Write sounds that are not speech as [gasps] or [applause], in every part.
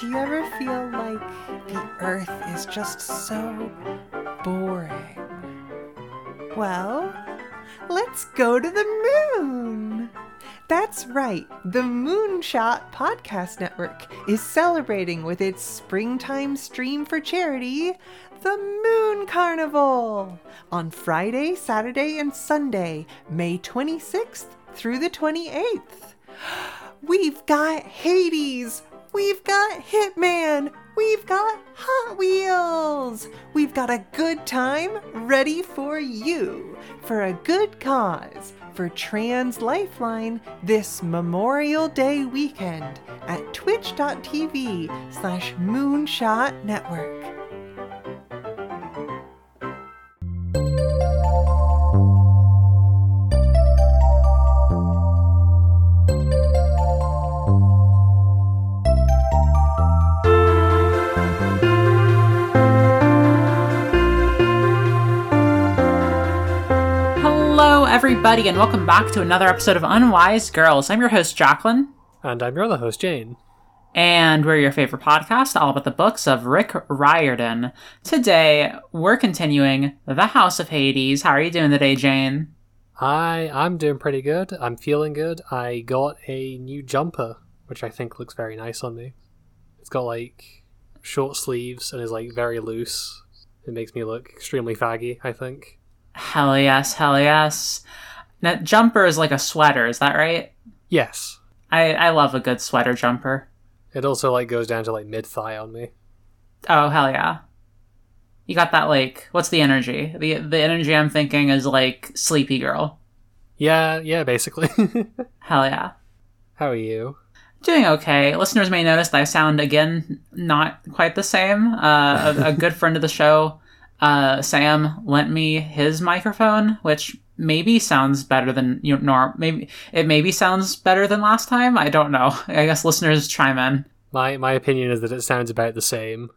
Do you ever feel like the earth is just so boring? Well, let's go to the moon. That's right, the Moonshot Podcast Network is celebrating with its springtime stream for charity, the Moon Carnival, on Friday, Saturday, and Sunday, May 26th through the 28th. [gasps] We've got Hades, we've got Hitman, we've got Hot Wheels. We've got a good time ready for you for a good cause for Trans Lifeline this Memorial Day weekend at twitch.tv slash moonshot network. Everybody, and welcome back to another episode of Unwise Girls. I'm your host, Jacqueline, And I'm your other host, Jane. and we're your favorite podcast, all about the books of Rick Riordan. Today, we're continuing The House of Hades. How are you doing today, Jane? I I'm doing pretty good. I'm feeling good. I got a new jumper, which I think looks very nice on me. It's got like short sleeves and is like very loose. It makes me look extremely faggy, I think. Hell yes, hell yes. That jumper is like a sweater, is that right? Yes. I, I love a good sweater jumper. It also like goes down to like mid thigh on me. Oh, hell yeah. You got that, like, what's the energy? The, the energy I'm thinking is like Sleepy Girl. Yeah, yeah, basically. [laughs] Hell yeah. How are you? Doing okay. Listeners may notice that I sound again not quite the same. Uh, a, a good friend of the show, uh, Sam, lent me his microphone, which maybe sounds better than you know. Norm. Maybe it maybe sounds better than last time. I don't know. I guess listeners chime in. My my opinion is that it sounds about the same.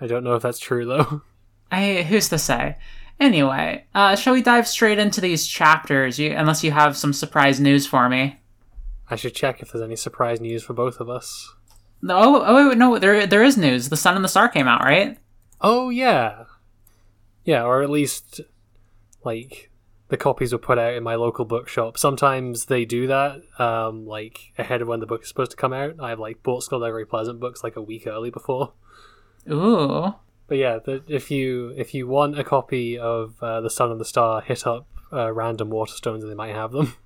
I don't know if that's true though. [laughs] I who's to say? Anyway, uh, shall we dive straight into these chapters? You, unless you have some surprise news for me. I should check if there's any surprise news for both of us. No, oh, oh wait, no, there there is news. The Sun and the Star came out, right? Oh yeah, yeah, or at least like the copies were put out in my local bookshop. Sometimes they do that, um, like ahead of when the book is supposed to come out. I've like bought Skullduggery Pleasant books like a week early before. Ooh. But yeah, the, if you if you want a copy of uh, the Sun and the Star, hit up uh, Random Waterstones and they might have them.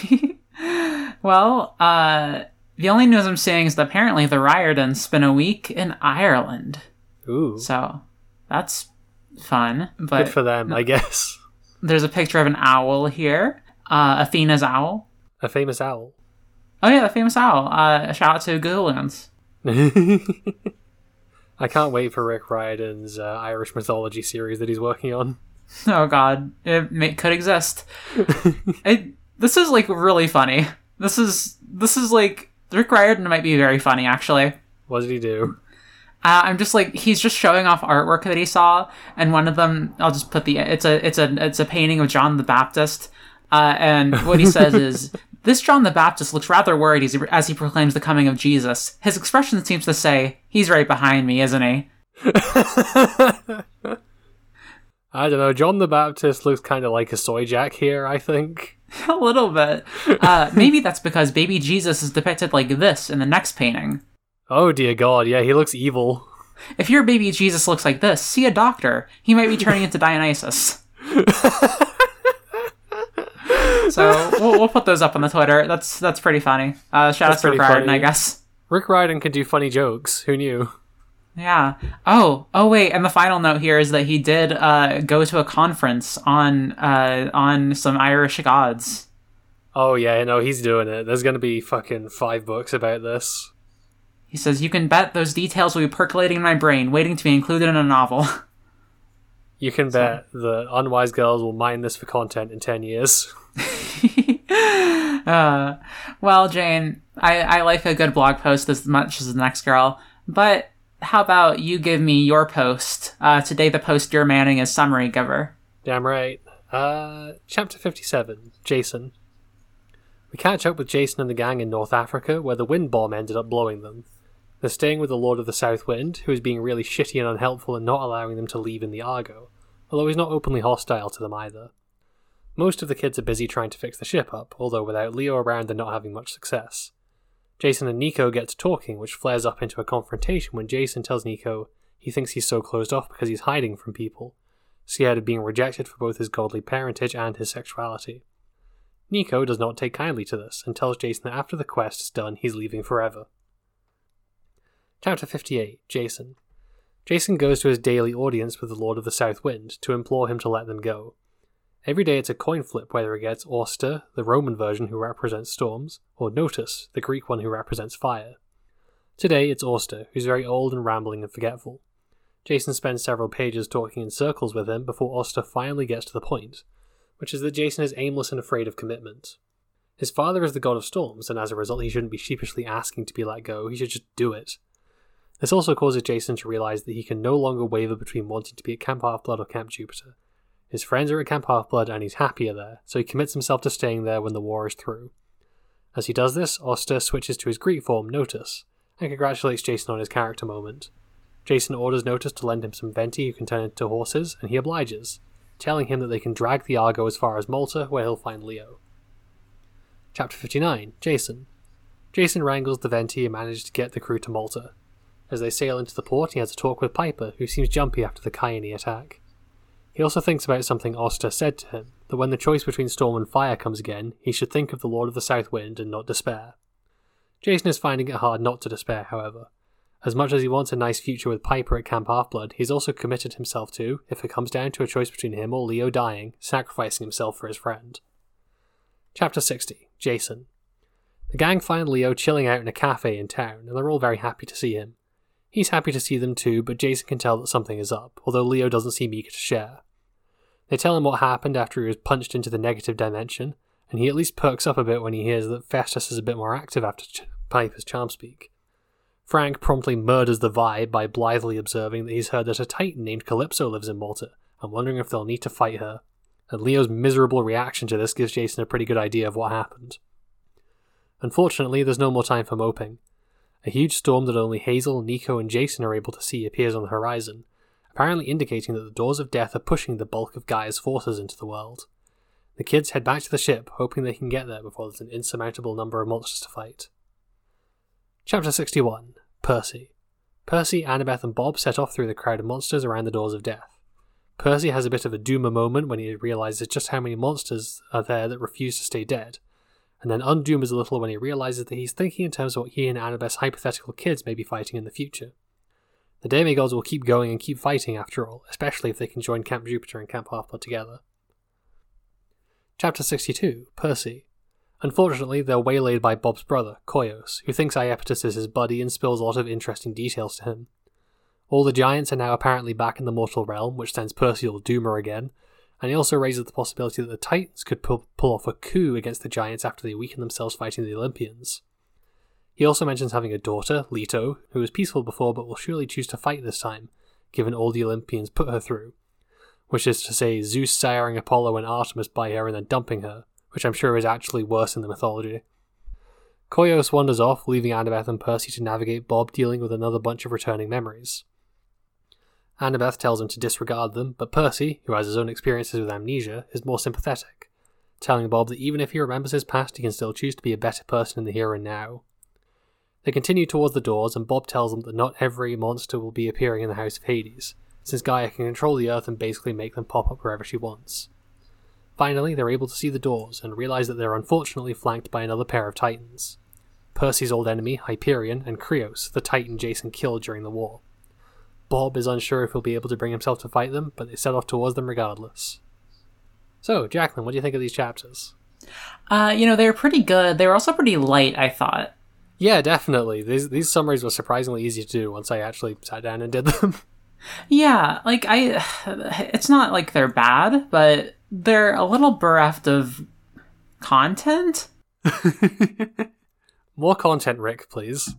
[laughs] [laughs] Well, uh, the only news I'm seeing is that apparently the Riordans spent a week in Ireland. Ooh, So that's fun. But good for them, I guess. There's a picture of an owl here. Uh, Athena's owl. A famous owl. Oh yeah, the famous owl. Uh, shout out to Googleans. [laughs] I can't wait for Rick Riordan's uh, Irish mythology series that he's working on. [laughs] Oh god, it may, could exist. [laughs] it, this is like really funny. This is this is like Rick Riordan might be very funny actually. What did he do? Uh, I'm just like he's just showing off artwork that he saw, and one of them I'll just put the it's a it's a it's a painting of John the Baptist, uh, and what he says is [laughs] this John the Baptist looks rather worried as he, as he proclaims the coming of Jesus. His expression seems to say he's right behind me, isn't he? [laughs] I don't know. John the Baptist looks kind of like a soy jack here, I think. [laughs] a little bit. Uh, maybe that's because baby Jesus is depicted like this in the next painting. Oh dear god, yeah, he looks evil. If your baby Jesus looks like this, see a doctor. He might be turning into Dionysus. [laughs] so we'll, we'll put those up on the Twitter. That's that's pretty funny. Uh, shout out to Rick Riordan. I guess. Rick Riordan can do funny jokes. Who knew? Yeah. Oh, oh wait, and the final note here is that he did uh, go to a conference on uh, on some Irish gods. Oh yeah, no, he's doing it. There's gonna be fucking five books about this. He says, "You can bet those details will be percolating in my brain, waiting to be included in a novel." [laughs] You can bet the unwise girls will mine this for content in ten years. [laughs] [laughs] uh, well, Jane, I, I like a good blog post as much as the next girl, but how about you give me your post? Uh, today, the post you're manning is summary giver. Damn right. Uh, chapter 57 Jason. We catch up with Jason and the gang in North Africa, where the wind bomb ended up blowing them. They're staying with the Lord of the South Wind, who is being really shitty and unhelpful and not allowing them to leave in the Argo, although he's not openly hostile to them either. Most of the kids are busy trying to fix the ship up, although without Leo around they're not having much success. Jason and Nico get to talking, which flares up into a confrontation when Jason tells Nico he thinks he's so closed off because he's hiding from people, scared of being rejected for both his godly parentage and his sexuality. Nico does not take kindly to this and tells Jason that after the quest is done, he's leaving forever. Chapter 58 Jason. Jason goes to his daily audience with the Lord of the South Wind to implore him to let them go. Every day it's a coin flip whether it gets Auster, the Roman version who represents storms, or Notus, the Greek one who represents fire. Today it's Auster, who's very old and rambling and forgetful. Jason spends several pages talking in circles with him before Auster finally gets to the point, which is that Jason is aimless and afraid of commitment. His father is the god of storms, and as a result, he shouldn't be sheepishly asking to be let go, he should just do it. This also causes Jason to realize that he can no longer waver between wanting to be at Camp Half Blood or Camp Jupiter. His friends are at Camp Half Blood and he's happier there, so he commits himself to staying there when the war is through. As he does this, Auster switches to his Greek form, Notus, and congratulates Jason on his character moment. Jason orders Notus to lend him some Venti who can turn into horses, and he obliges, telling him that they can drag the Argo as far as Malta, where he'll find Leo. Chapter 59 Jason. Jason wrangles the Venti and manages to get the crew to Malta. As they sail into the port, he has a talk with Piper, who seems jumpy after the Khione attack. He also thinks about something Auster said to him, that when the choice between storm and fire comes again, he should think of the Lord of the South Wind and not despair. Jason is finding it hard not to despair, however. As much as he wants a nice future with Piper at Camp Half-Blood, he's also committed himself to, if it comes down to a choice between him or Leo dying, sacrificing himself for his friend. Chapter 60 Jason. The gang find Leo chilling out in a cafe in town, and they're all very happy to see him. He's happy to see them too, but Jason can tell that something is up, although Leo doesn't seem eager to share. They tell him what happened after he was punched into the negative dimension, and he at least perks up a bit when he hears that Festus is a bit more active after Ch- Piper's charm speak. Frank promptly murders the vibe by blithely observing that he's heard that a titan named Calypso lives in Malta, and wondering if they'll need to fight her. And Leo's miserable reaction to this gives Jason a pretty good idea of what happened. Unfortunately, there's no more time for moping. A huge storm that only Hazel, Nico, and Jason are able to see appears on the horizon, apparently indicating that the doors of death are pushing the bulk of Gaia's forces into the world. The kids head back to the ship, hoping they can get there before there's an insurmountable number of monsters to fight. Chapter 61 Percy. Percy, Annabeth, and Bob set off through the crowd of monsters around the doors of death. Percy has a bit of a doomer moment when he realizes just how many monsters are there that refuse to stay dead, and then undooms a little when he realizes that he's thinking in terms of what he and Annabeth's hypothetical kids may be fighting in the future. The demigods will keep going and keep fighting after all, especially if they can join Camp Jupiter and Camp Half-Blood together. Chapter 62 Percy. Unfortunately, they're waylaid by Bob's brother, Koios, who thinks Iapetus is his buddy and spills a lot of interesting details to him. All the giants are now apparently back in the mortal realm, which sends Percy all doomer again, and he also raises the possibility that the Titans could pull, pull off a coup against the Giants after they weaken themselves fighting the Olympians. He also mentions having a daughter, Leto, who was peaceful before but will surely choose to fight this time, given all the Olympians put her through, which is to say Zeus siring Apollo and Artemis by her and then dumping her, which I'm sure is actually worse in the mythology. Koios wanders off, leaving Annabeth and Percy to navigate Bob dealing with another bunch of returning memories. Annabeth tells him to disregard them, but Percy, who has his own experiences with amnesia, is more sympathetic, telling Bob that even if he remembers his past, he can still choose to be a better person in the here and now. They continue towards the doors, and Bob tells them that not every monster will be appearing in the House of Hades, since Gaia can control the Earth and basically make them pop up wherever she wants. Finally, they're able to see the doors and realize that they're unfortunately flanked by another pair of Titans Percy's old enemy, Hyperion, and Krios, the Titan Jason killed during the war. Bob is unsure if he'll be able to bring himself to fight them, but they set off towards them regardless. So, Jacqueline, what do you think of these chapters? Uh, you know, they were pretty good. They were also pretty light, I thought. Yeah, definitely. These these summaries were surprisingly easy to do once I actually sat down and did them. [laughs] Yeah, like I it's not like they're bad, but they're a little bereft of content. [laughs] More content, Rick, please.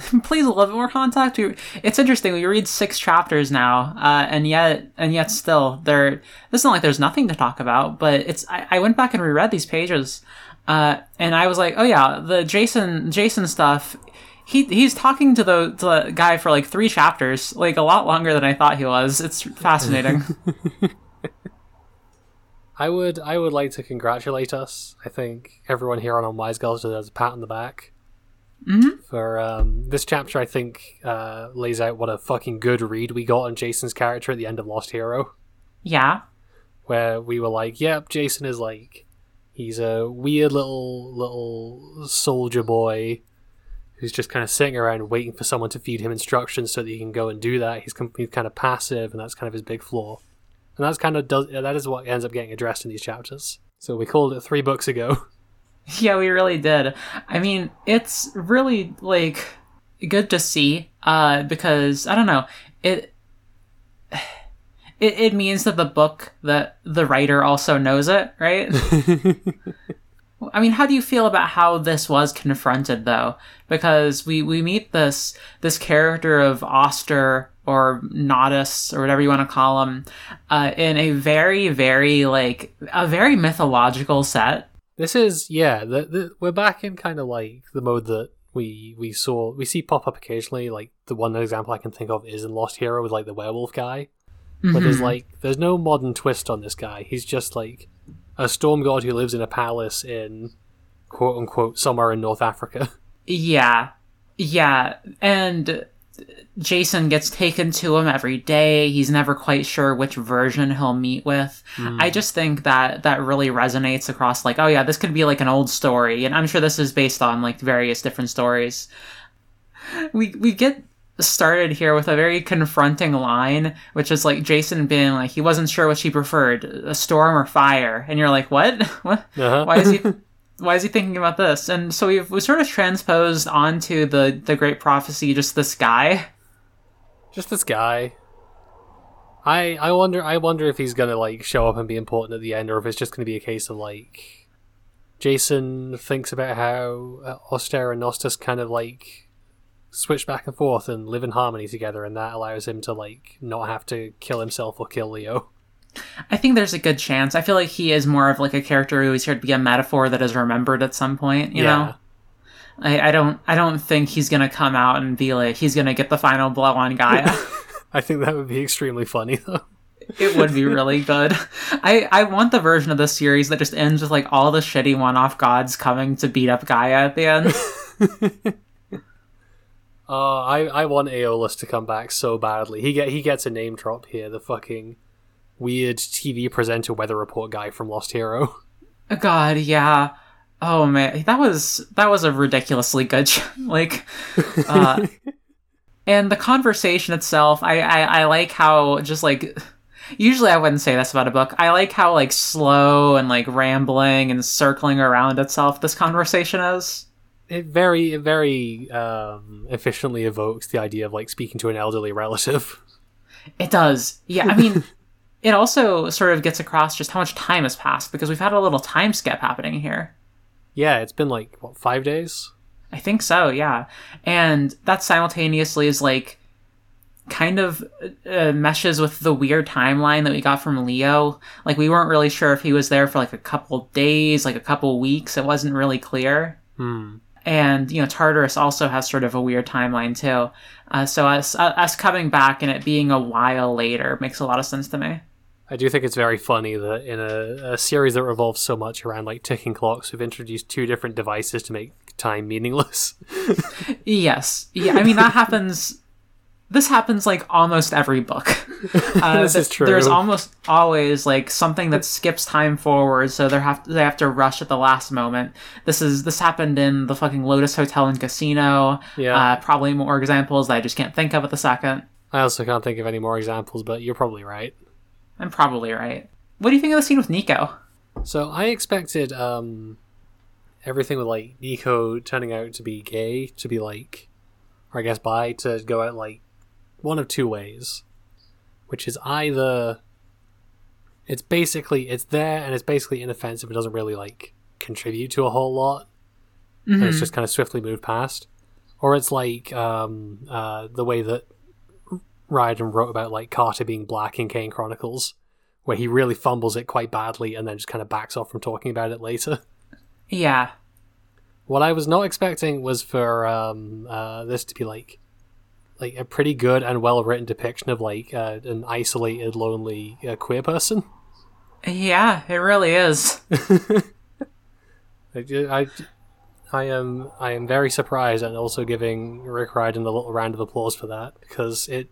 [laughs] Please a little bit more contact. It's interesting. We read six chapters now, uh, and yet, and yet, still, there. It's not like there's nothing to talk about, but it's. I, I went back and reread these pages, uh, and I was like, oh yeah, the Jason Jason stuff. he he's talking to the, to the guy for like three chapters, like a lot longer than I thought he was. It's fascinating. [laughs] I would I would like to congratulate us. I think everyone here on Unwise Girls deserves a pat on the back. Mhm. For um, this chapter, I think uh, lays out what a fucking good read we got on Jason's character at the end of Lost Hero, yeah, where we were like, "Yep, Jason is like, he's a weird little little soldier boy who's just kind of sitting around waiting for someone to feed him instructions so that he can go and do that. He's, com- he's kind of passive, and that's kind of his big flaw. And that's kind of does that is what ends up getting addressed in these chapters. So we called it three books ago. [laughs] [laughs] yeah, we really did. I mean, it's really like good to see uh, because I don't know it. [sighs] It, it means that the book that the writer also knows it, right? [laughs] I mean, how do you feel about how this was confronted, though? Because we, we meet this this character of Auster or Notus or whatever you want to call him, uh, in a very very like a very mythological set. This is yeah. The, the, we're back in kind of like the mode that we we saw we see pop up occasionally. Like the one example I can think of is in Lost Hero with like the werewolf guy. But there's mm-hmm. like there's no modern twist on this guy. He's just like a storm god who lives in a palace in quote unquote somewhere in North Africa. [laughs] Yeah. Yeah. And Jason gets taken to him every day. He's never quite sure which version he'll meet with. I just think that that really resonates across like, oh yeah, this could be like an old story. And I'm sure this is based on like various different stories. We we get started here with a very confronting line, which is like Jason being like he wasn't sure what she preferred, a storm or fire. And you're like, What? [laughs] What Uh-huh. why is he [laughs] why is he thinking about this? And so we've we sort of transposed onto the the great prophecy just this guy. just this guy. I I wonder I wonder if he's gonna like show up and be important at the end, or if it's just gonna be a case of like Jason thinks about how uh, Auster and Notus kind of like switch back and forth and live in harmony together, and that allows him to like not have to kill himself or kill Leo. I think there's a good chance. I feel like he is more of like a character who is here to be a metaphor that is remembered at some point, you know? I, I don't I don't think he's gonna come out and be like he's gonna get the final blow on Gaia. [laughs] [laughs] I think that would be extremely funny though. it would be really good. I, I want the version of the series that just ends with like all the shitty one off gods coming to beat up Gaia at the end. [laughs] Uh, I I want Aeolus to come back so badly. He get he gets a name drop here. The fucking weird TV presenter weather report guy from Lost Hero. [laughs] God, yeah. Oh man, that was that was a ridiculously good [laughs] sh- like, uh, [laughs] and the conversation itself. I, I I like how just like. Usually I wouldn't say this about a book. I like how like slow and like rambling and circling around itself this conversation is. It very it very um, efficiently evokes the idea of like speaking to an elderly relative. It does. Yeah, I mean, it also sort of gets across just how much time has passed because we've had a little time skip happening here. Yeah, it's been like what five days. I think so, yeah. And that simultaneously is like kind of uh, meshes with the weird timeline that we got from Leo. Like we weren't really sure if he was there for like a couple days, like a couple weeks. It wasn't really clear. Hmm. And you know, Tartarus also has sort of a weird timeline too. Uh, so us uh, us coming back and it being a while later makes a lot of sense to me. I do think it's very funny that in a, a series that revolves so much around like ticking clocks, we've introduced two different devices to make time meaningless. [laughs] Yes. Yeah, I mean that happens this happens like almost every book. [laughs] Uh, [laughs] This is th- There's almost always like something that skips time forward, so they have they have to rush at the last moment. This is this happened in the fucking Lotus Hotel and Casino. Yeah. Uh, probably more examples that I just can't think of at the second. I also can't think of any more examples, but you're probably right. I'm probably right. What do you think of the scene with Nico? So I expected um, everything with like Nico turning out to be gay, to be like, or I guess bi, to go out like one of two ways, which is either it's basically it's there and it's basically inoffensive, it doesn't really like contribute to a whole lot, and it's just kind of swiftly moved past, or it's like um, uh, the way that Riordan wrote about like Carter being black in Kane Chronicles, where he really fumbles it quite badly and then just kind of backs off from talking about it later. [laughs] Yeah. What I was not expecting was for um, uh, this to be like like a pretty good and well written depiction of like uh, an isolated, lonely uh, queer person. Yeah, it really is. [laughs] I, I, I am I am very surprised and also giving Rick Riordan a little round of applause for that because it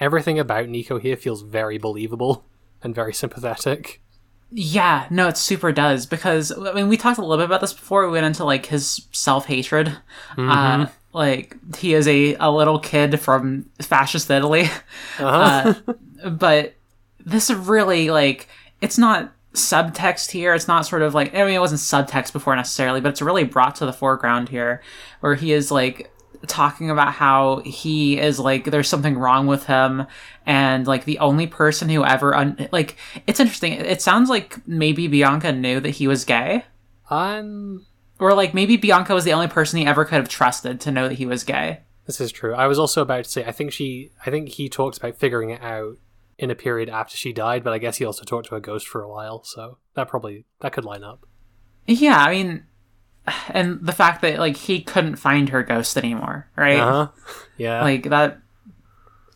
everything about Nico here feels very believable and very sympathetic. Yeah, no, it super does because I mean we talked a little bit about this before we went into like his self hatred. Uh, like he is a, a little kid from fascist Italy, [laughs] Uh-huh. uh, but this really like it's not subtext here. It's not sort of like I mean it wasn't subtext before necessarily, but it's really brought to the foreground here, where he is like talking about how he is like there's something wrong with him and like the only person who ever un- like it's interesting it sounds like maybe bianca knew that he was gay I'm or like maybe bianca was the only person he ever could have trusted to know that he was gay This is true. I was also about to say I think she I think he talks about figuring it out in a period after she died, but I guess he also talked to a ghost for a while, so that probably that could line up. yeah i mean and the fact that like he couldn't find her ghost anymore right Uh-huh. Yeah. like that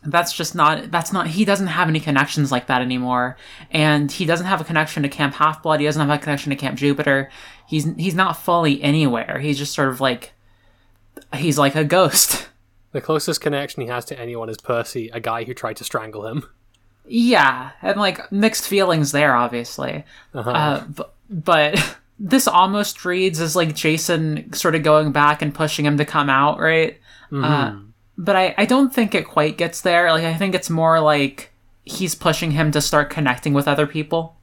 that's just not that's not he doesn't have any connections like that anymore and he doesn't have a connection to camp half-blood he doesn't have a connection to camp jupiter he's he's not fully anywhere he's just sort of like he's like a ghost [laughs] the closest connection he has to anyone is Percy, a guy who tried to strangle him. yeah and like mixed feelings there obviously Uh-huh. uh, but, but [laughs] this almost reads as like jason sort of going back and pushing him to come out right? Uh, but I, I don't think it quite gets there. Like i think it's more like he's pushing him to start connecting with other people.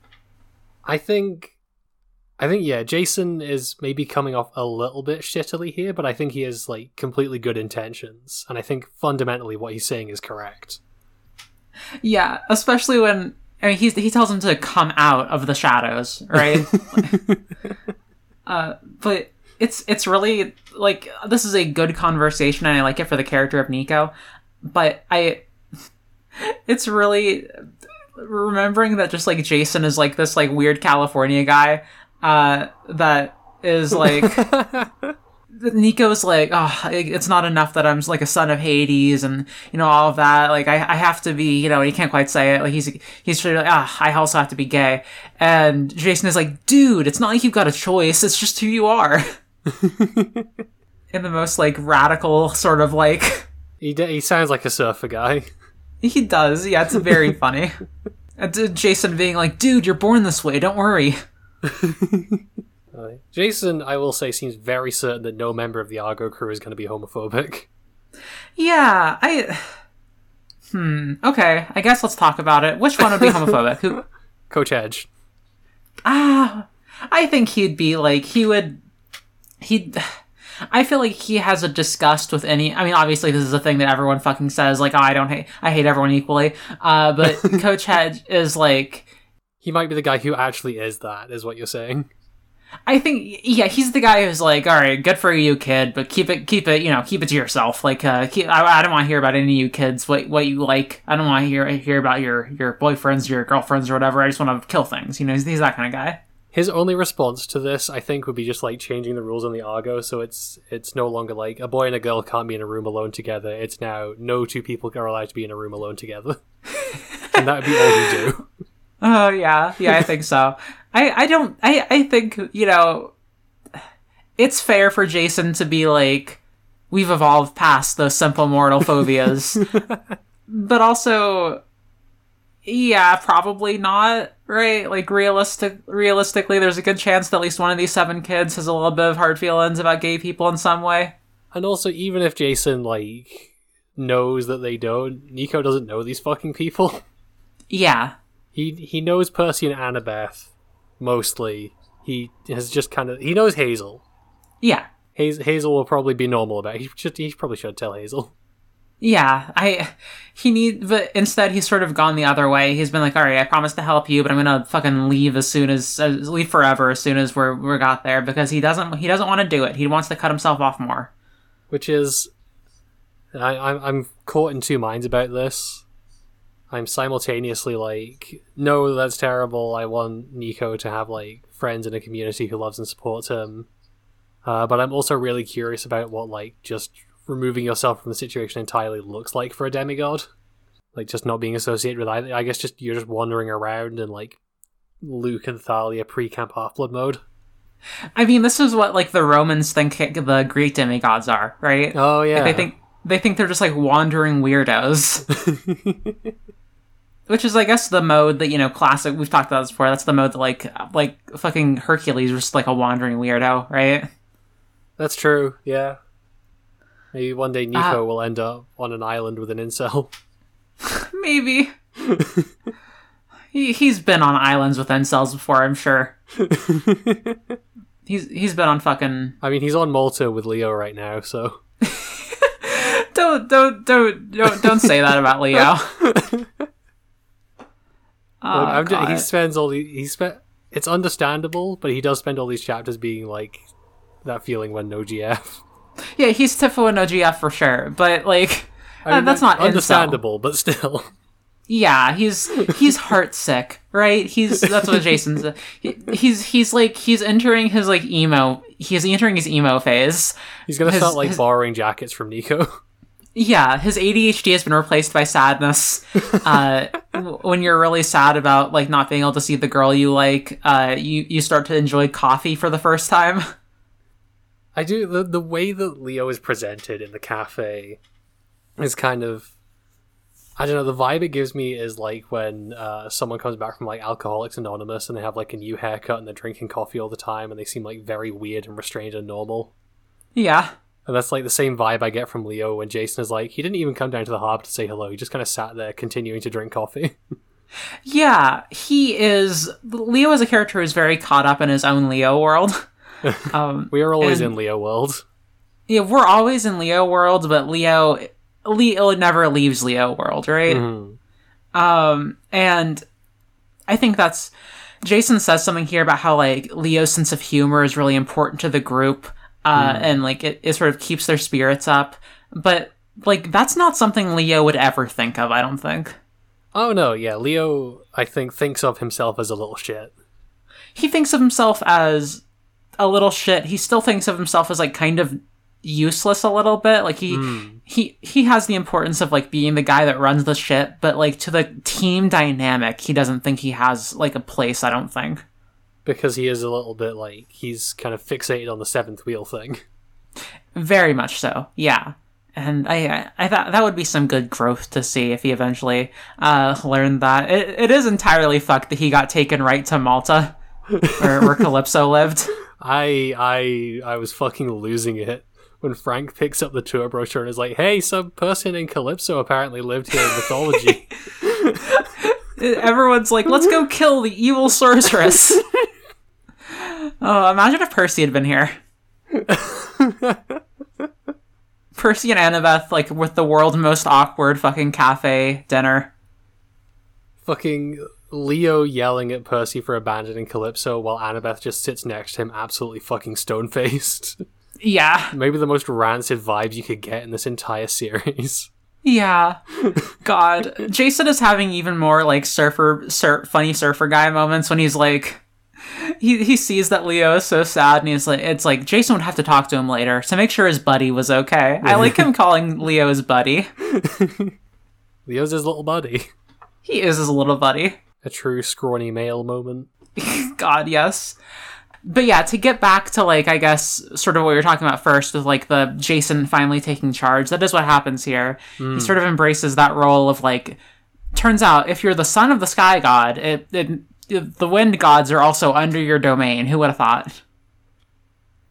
I think I think yeah, Jason is maybe coming off a little bit shittily here, but I think he has like completely good intentions, and I think fundamentally what he's saying is correct. Yeah, especially when I mean he's he tells him to come out of the shadows, right? [laughs] uh, but it's it's really like this is a good conversation, and I like it for the character of Nico. But I, [laughs] it's really remembering that just like Jason is like this like weird California guy uh, that is like [laughs] Nico's like, oh, it's not enough that I'm like a son of Hades and you know all of that. Like I, I have to be, you know, he can't quite say it. Like he's he's sort of like, ah, I also have to be gay. And Jason is like, dude, it's not like you've got a choice. It's just who you are. [laughs] In the most like radical sort of like, he d- he sounds like a surfer guy. he does. Yeah, it's very [laughs] funny. And uh, Jason being like, dude, you're born this way. Don't worry. [laughs] Jason, I will say, seems very certain that no member of the Argo crew is going to be homophobic. Yeah, I. Hmm. Okay, I guess let's talk about it. Which one would be [laughs] homophobic? Who? Coach Hedge. Ah, I think he'd be like he would. He'd. I feel like he has a disgust with any. I mean, obviously, this is a thing that everyone fucking says. Like, oh, I don't hate. I hate everyone equally. Uh, but [laughs] Coach Hedge is like. He might be the guy who actually is that, is what you're saying. I think, yeah, he's the guy who's like, all right, good for you, kid, but keep it, keep it, you know, keep it to yourself. Like, uh, keep, I, I don't want to hear about any of you kids what what you like. I don't want to hear hear about your your boyfriends, your girlfriends, or whatever. I just want to kill things. You know, he's, he's that kind of guy. His only response to this, I think, would be just like changing the rules on the Argo, so it's it's no longer like a boy and a girl can't be in a room alone together. It's now no two people are allowed to be in a room alone together, [laughs] and that would be all we do. [laughs] Oh yeah, yeah, I think so. I I don't. I I think you know, it's fair for Jason to be like, we've evolved past those simple mortal phobias, [laughs] but also, yeah, probably not. Right? Like realistic, realistically, there's a good chance that at least one of these seven kids has a little bit of hard feelings about gay people in some way. And also, even if Jason like knows that they don't, Nico doesn't know these fucking people. Yeah, He he knows Percy and Annabeth mostly. He has just kind of he knows Hazel. yeah. Hazel, Hazel will probably be normal about. It. He should he probably should tell Hazel. Yeah, I he need but instead he's sort of gone the other way. He's been like, "All right, I promise to help you, but I'm gonna fucking leave as soon as uh, leave forever as soon as we're we got there because he doesn't he doesn't want to do it. He wants to cut himself off more." which is I, I'm I'm caught in two minds about this. I'm simultaneously like, no, that's terrible. I want Nico to have like friends in a community who loves and supports him, Uh, but I'm also really curious about what like just removing yourself from the situation entirely looks like for a demigod. Like just not being associated with either. I guess just you're just wandering around in like Luke and Thalia pre-camp Half-Blood mode. I mean, this is what like the Romans think the Greek demigods are, right? Oh yeah. Like, they think they think they're just like wandering weirdos. [laughs] Which is, I guess, the mode that you know, classic. We've talked about this before. That's the mode that, like, like fucking Hercules was just like a wandering weirdo, right? That's true. Yeah. Maybe one day Nico Uh, will end up on an island with an incel. [laughs] Maybe. he he's been on islands with incels before, I'm sure. he's he's been on fucking I mean, he's on Malta with Leo right now, so [laughs] don't don't don't don't don't say that about Leo. [laughs] oh, I'm he spends all the he spent. It's understandable, but he does spend all these chapters being like that feeling when no GF. yeah, he's Tifo and OGF for sure, but like I mean, uh, that's not incel. understandable, but still. Yeah, he's he's heartsick, right? He's that's what Jason's. he- He's he's like he's entering his like emo. He's entering his emo phase. He's gonna His- start like his- borrowing jackets from Nico. [laughs] Yeah, his ADHD has been replaced by sadness. Uh, [laughs] when you're really sad about like not being able to see the girl you like, uh, you you start to enjoy coffee for the first time. I do the the way that Leo is presented in the cafe is kind of I don't know, the vibe it gives me is like when uh, someone comes back from like Alcoholics Anonymous and they have like a new haircut and they're drinking coffee all the time and they seem like very weird and restrained and normal. Yeah, And that's like the same vibe I get from Leo when Jason is like, he didn't even come down to the harbor to say hello. He just kind of sat there continuing to drink coffee. [laughs] yeah, he is. Leo as a character is very caught up in his own Leo world. [laughs] Um, we are always And- in Leo world. yeah, we're always in Leo world, but Leo Leo never leaves Leo world, right? Mhm. Um, and I think that's Jason says something here about how like Leo's sense of humor is really important to the group, uh, and like it, it sort of keeps their spirits up. But like that's not something Leo would ever think of. I don't think Oh no, yeah, Leo I think thinks of himself as a little shit. he thinks of himself as a little shit. He still thinks of himself as like kind of useless a little bit. Like he he he has the importance of like being the guy that runs the shit, but like to the team dynamic, he doesn't think he has like a place. I don't think. Because he is a little bit like he's kind of fixated on the seventh wheel thing. [laughs] Very much so, yeah. And I, I, thought that would be some good growth to see if he eventually uh, learned that. It, it is entirely fucked that he got taken right to Malta, [laughs] where, where Calypso lived. I I I was fucking losing it when Frank picks up the tour brochure and is like, "Hey, some person in Calypso apparently lived here in mythology." [laughs] Everyone's like, let's go [laughs] kill the evil sorceress. oh, imagine if Percy had been here. Percy and Annabeth, like, with the world's most awkward fucking cafe dinner. fucking Leo yelling at Percy for abandoning Calypso while Annabeth just sits next to him, absolutely fucking stone faced. Yeah. Maybe the most rancid vibes you could get in this entire series. Yeah. [laughs] God. Jason is having even more like surfer sur- funny surfer guy moments when he's like he he sees that Leo is so sad and he's like it's like Jason would have to talk to him later to make sure his buddy was okay. I like him [laughs] calling Leo his buddy. [laughs] Leo's his little buddy. He is his little buddy. A true scrawny male moment. God, yes. But yeah, to get back to like I guess sort of what we were talking about first with like the Jason finally taking charge. That is what happens here. He sort of embraces that role of like turns out if you're the son of the sky god, it, it, the wind gods are also under your domain. Who would have thought?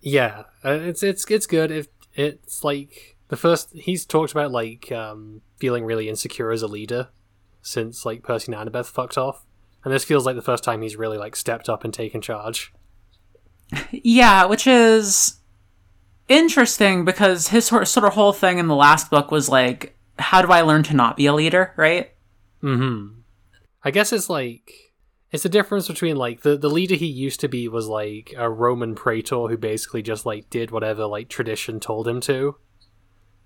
Yeah, uh, it's it's it's good. If it's like the first, he's talked about like um, feeling really insecure as a leader since like Percy and Annabeth fucked off, and this feels like the first time he's really like stepped up and taken charge. Yeah, which is interesting because his sort of whole thing in the last book was like, how do I learn to not be a leader, right? Hmm. I guess it's like it's the difference between like the the leader he used to be was like a Roman praetor who basically just like did whatever like tradition told him to,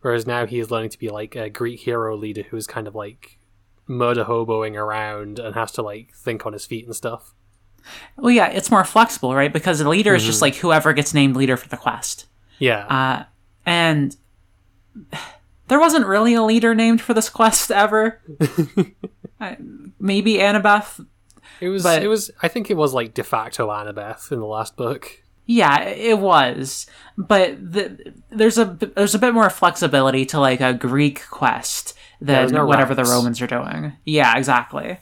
whereas now he is learning to be like a Greek hero leader who is kind of like murder hoboing around and has to like think on his feet and stuff. Well, yeah, it's more flexible, right? Because the leader is just like whoever gets named leader for the quest. Yeah. Uh, and there wasn't really a leader named for this quest ever. [laughs] I, maybe Annabeth. it was. but- It was. I think it was like de facto Annabeth in the last book. Yeah, it was, but the, there's a there's a bit more flexibility to like a Greek quest than no whatever the. Romans are doing. Yeah, exactly.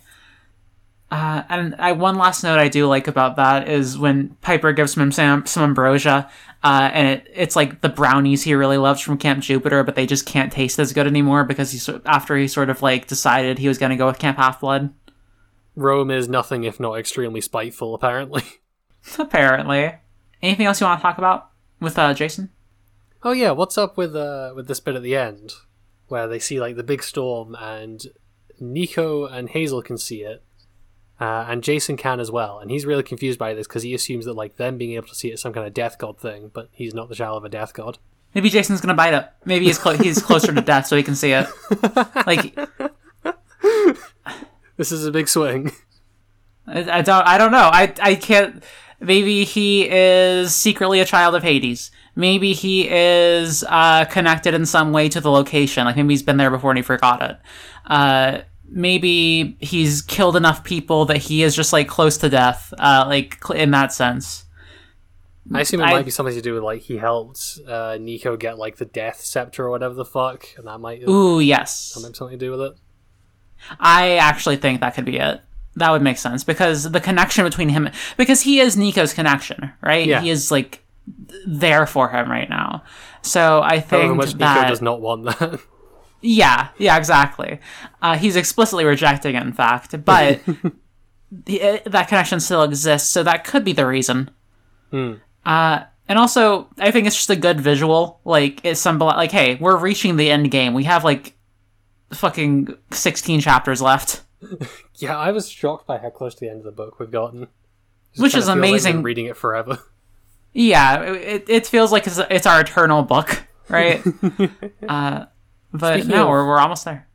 Uh, and I, one last note I do like about that is when Piper gives him some, some ambrosia, uh, and it, it's like the brownies he really loves from Camp Jupiter, but they just can't taste as good anymore because he's after he sort of like decided he was going to go with Camp Half Blood. Rome is nothing if not extremely spiteful. Apparently. [laughs] Apparently, anything else you want to talk about with uh, Jason? Oh yeah, what's up with uh with this bit at the end where they see like the big storm and Nico and Hazel can see it. Uh, and Jason can as well, and he's really confused by this because he assumes that like them being able to see it is some kind of death god thing, but he's not the child of a death god. Maybe Jason's gonna bite it. Maybe he's clo- he's closer to death, so he can see it. [laughs] Like This is a big swing. I, I don't I don't know. I I can't. Maybe he is secretly a child of Hades. Maybe he is uh, connected in some way to the location. Like maybe he's been there before and he forgot it. Uh, maybe he's killed enough people that he is just like close to death. Uh, like in that sense. I assume it I- might be something to do with like he helped uh, Nico get like the death scepter or whatever the fuck, and that might, Ooh yes. have something to do with it. I actually think that could be it. That would make sense because the connection between him, because he is Nico's connection, right? Yeah. He is like there for him right now. So I However think much Nico that does not want that. [laughs] yeah, yeah, exactly. Uh, he's explicitly rejecting it, in fact, but [laughs] the, uh, that connection still exists. So that could be the reason. Hmm. Uh, and also, I think it's just a good visual. Like it's some like, hey, we're reaching the end game. We have like fucking sixteen chapters left. [laughs] yeah, I was shocked by how close to the end of the book we've gotten. Just Which is feels like amazing. reading it forever. [laughs] Yeah, it, it feels like it's, it's our eternal book, right? uh, but Speaking no, of- we're, we're almost there.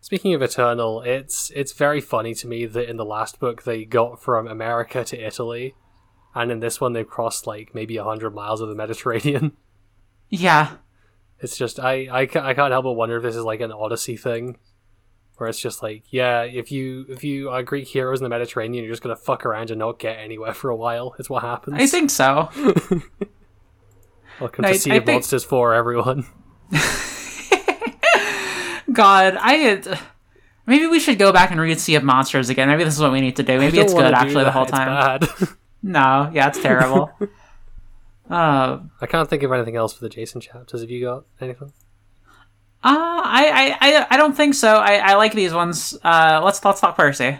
Speaking of Eternal, it's it's very funny to me that in the last book they got from America to Italy, and in this one they've crossed like maybe a hundred miles of the Mediterranean. [laughs] Yeah, It's just I, I I can't help but wonder if this is like an Odyssey thing, where it's just like yeah, if you if you are Greek heroes in the Mediterranean, you're just gonna fuck around and not get anywhere for a while. It's what happens. I think so. [laughs] Welcome I- to Sea I of think- Monsters for everyone. [laughs] God, I had. Maybe we should go back and read Sea of Monsters again. Maybe this is what we need to do. Maybe it's good actually the whole time. [laughs] No, yeah, it's terrible. [laughs] uh, I can't think of anything else for the Jason chapters. Have you got anything? uh, I, I, I, I don't think so. I, I like these ones. Uh, let's let's talk Percy.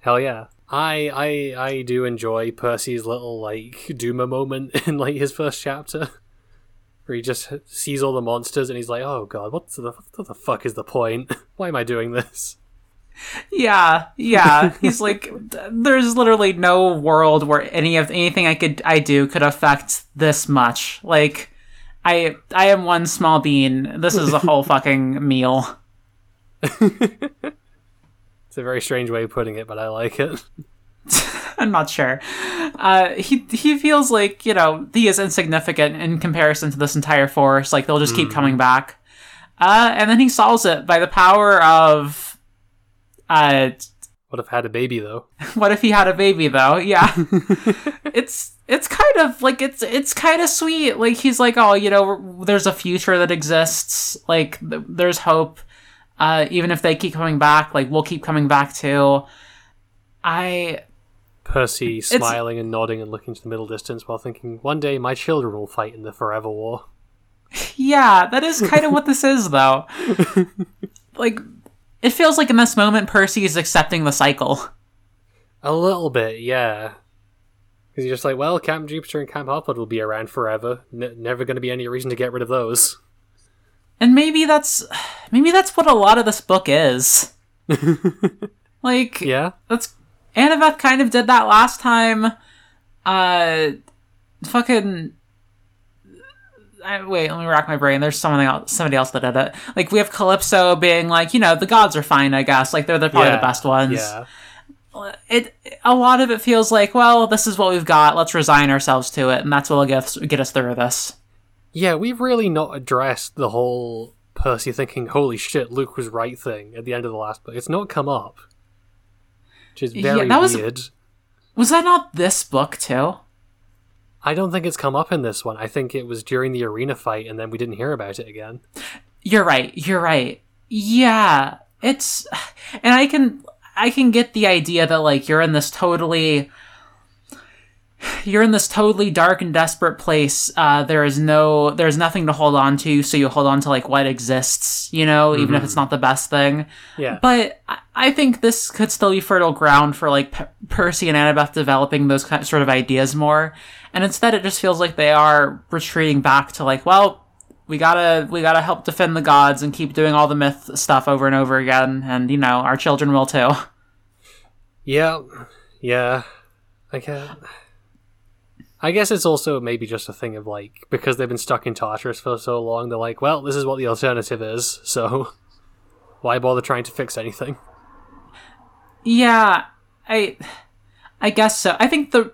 Hell yeah. I I I do enjoy Percy's little like Duma moment [laughs] in like his first chapter. Where he just sees all the monsters and he's like, "Oh god, what's the what the fuck is the point? [laughs] Why am I doing this?" Yeah, yeah. He's like, [laughs] there's literally no world where any of anything I could I do could affect this much. Like, I I am one small bean. This is a whole [laughs] fucking meal. It's a very strange way of putting it, but I like it. [laughs] I'm not sure. Uh, he he feels like you know he is insignificant in comparison to this entire force. Like they'll just keep coming back, uh, and then he solves it by the power of. Uh, Would have had a baby though. [laughs] what if he had a baby though? Yeah, [laughs] it's it's kind of like it's it's kind of sweet. Like he's like, oh, you know, there's a future that exists. Like th- there's hope. Uh, even if they keep coming back, like we'll keep coming back too. I Percy smiling and nodding and looking to the middle distance while thinking, "One day my children will fight in the Forever War." [laughs] Yeah, that is kind of what this is, though. [laughs] like, it feels like in this moment, Percy is accepting the cycle. A little bit, yeah. Because you're just like, well, Camp Jupiter and Camp Half-Blood will be around forever. N- never going to be any reason to get rid of those. And maybe that's maybe that's what a lot of this book is. [laughs] like, Yeah. that's Annabeth kind of did that last time. Uh, fucking. I, wait, let me rack my brain. There's something else, somebody else that did it. Like we have Calypso being like, you know, the gods are fine, I guess. Like they're the, probably yeah. the best ones. Yeah. it a lot of it feels like, well, this is what we've got. Let's resign ourselves to it, and that's what'll get get us through this. Yeah, we've really not addressed the whole Percy thinking, "Holy shit, Luke was right" thing at the end of the last book. It's not come up, which is Yeah, very that was- weird. Was that not this book too? I don't think it's come up in this one. I think it was during the arena fight, and then we didn't hear about it again. You're right. You're right. Yeah, it's, and I can I can get the idea that like you're in this totally you're in this totally dark and desperate place. Uh, there is no, there's nothing to hold on to, so you hold on to like what exists, you know, even if it's not the best thing. Yeah, But I- think this could still be fertile ground for like P- Percy and Annabeth developing those kind of, sort of ideas more. And instead, it just feels like they are retreating back to like, well, we gotta we gotta help defend the gods and keep doing all the myth stuff over and over again, and you know our children will too. yeah, yeah. I can I guess it's also maybe just a thing of like because they've been stuck in Tartarus for so long, they're like, well, this is what the alternative is, so [laughs] why bother trying to fix anything? Yeah, I I guess so. I think the